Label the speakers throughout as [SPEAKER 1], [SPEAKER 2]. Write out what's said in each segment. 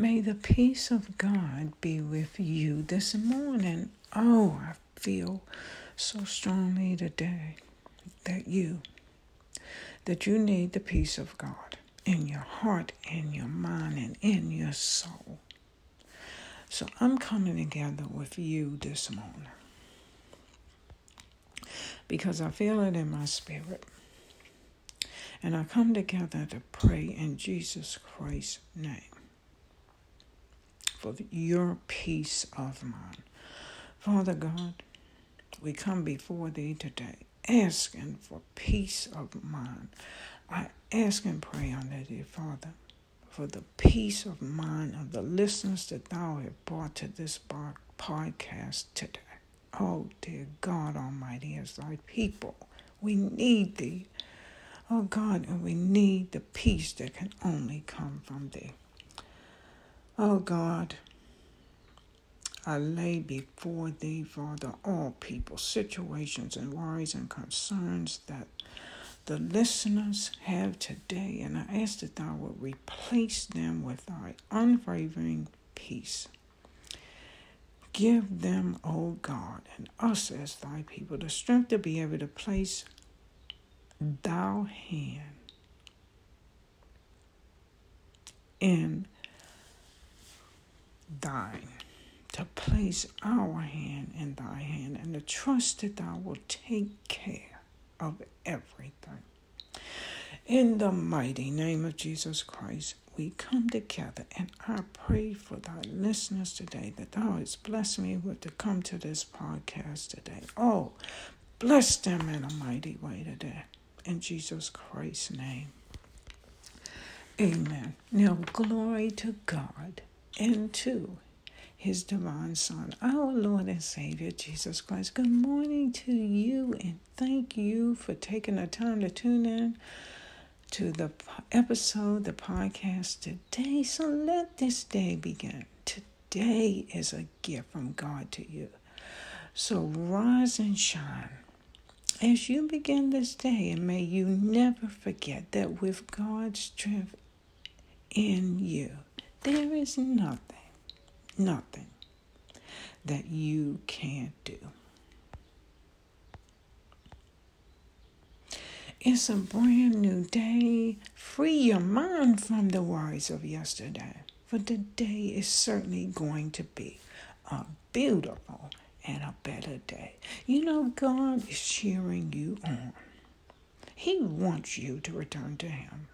[SPEAKER 1] May the peace of God be with you this morning. Oh, I feel so strongly today that you that you need the peace of God in your heart, in your mind, and in your soul. So I'm coming together with you this morning because I feel it in my spirit. And I come together to pray in Jesus Christ's name for your peace of mind. Father God, we come before thee today asking for peace of mind. I ask and pray unto thee, Father, for the peace of mind of the listeners that thou have brought to this podcast today. Oh, dear God Almighty, as thy people, we need thee. Oh God, and we need the peace that can only come from thee. Oh God, I lay before thee, Father, all people, situations, and worries and concerns that the listeners have today, and I ask that thou would replace them with thy unwavering peace. Give them, O God, and us as thy people, the strength to be able to place thou hand in thine, to place our hand in thy hand, and to trust that thou will take care of everything. In the mighty name of Jesus Christ, we come together and I pray for thy listeners today that thou hast blessed me with to come to this podcast today. Oh, bless them in a mighty way today. In Jesus Christ's name. Amen. Now, glory to God and to his divine Son, our Lord and Savior Jesus Christ. Good morning to you, and thank you for taking the time to tune in to the episode, the podcast today. So let this day begin. Today is a gift from God to you. So rise and shine as you begin this day, and may you never forget that with God's strength in you, there is nothing, nothing that you can't do. It's a brand new day. Free your mind from the worries of yesterday. For today is certainly going to be a beautiful and a better day. You know, God is cheering you on. He wants you to return to Him.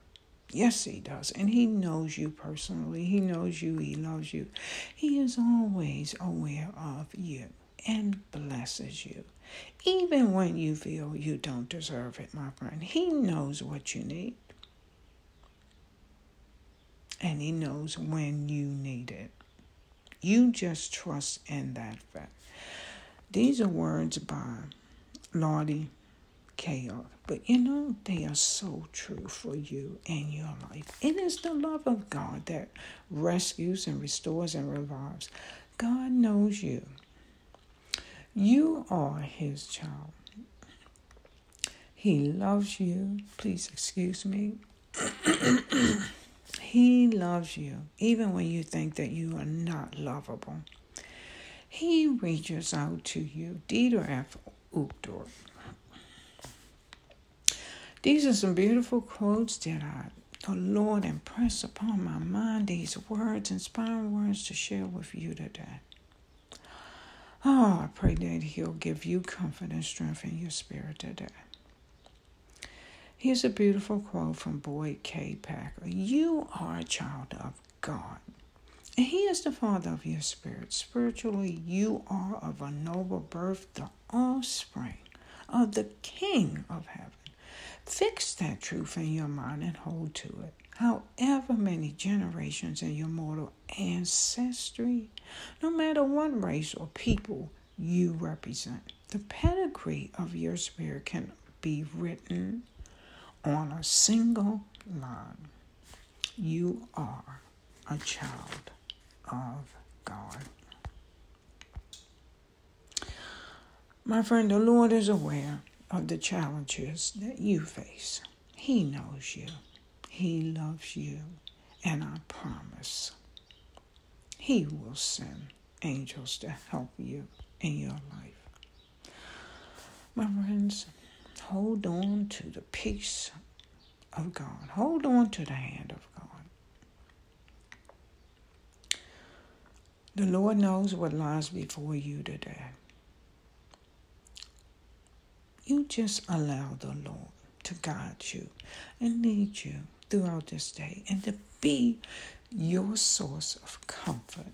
[SPEAKER 1] Yes, He does. And He knows you personally. He knows you. He loves you. He is always aware of you and blesses you. Even when you feel you don't deserve it, my friend, He knows what you need. And He knows when you need it. You just trust in that fact. These are words by Lottie Chaos. But you know, they are so true for you and your life. It is the love of God that rescues and restores and revives. God knows you. You are his child. He loves you. Please excuse me. he loves you, even when you think that you are not lovable. He reaches out to you. Dieter F. Uchtdorf. These are some beautiful quotes that I, the Lord impressed upon my mind. These words, inspiring words to share with you today. Oh, I pray that He'll give you comfort and strength in your spirit today. Here's a beautiful quote from Boyd K. Packer You are a child of God. He is the Father of your spirit. Spiritually, you are of a noble birth, the offspring of the King of heaven. Fix that truth in your mind and hold to it however many generations in your mortal ancestry, no matter what race or people you represent. The pedigree of your spirit can be written on a single line. You are a child of God. My friend, the Lord is aware of the challenges that you face. He knows you. He loves you. And I promise, He will send angels to help you in your life. My friends, hold on to the peace of God. Hold on to the hand of God. The Lord knows what lies before you today. You just allow the Lord to guide you and lead you throughout this day and to be your source of comfort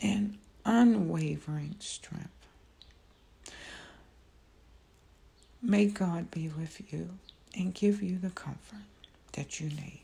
[SPEAKER 1] and unwavering strength. May God be with you and give you the comfort that you need.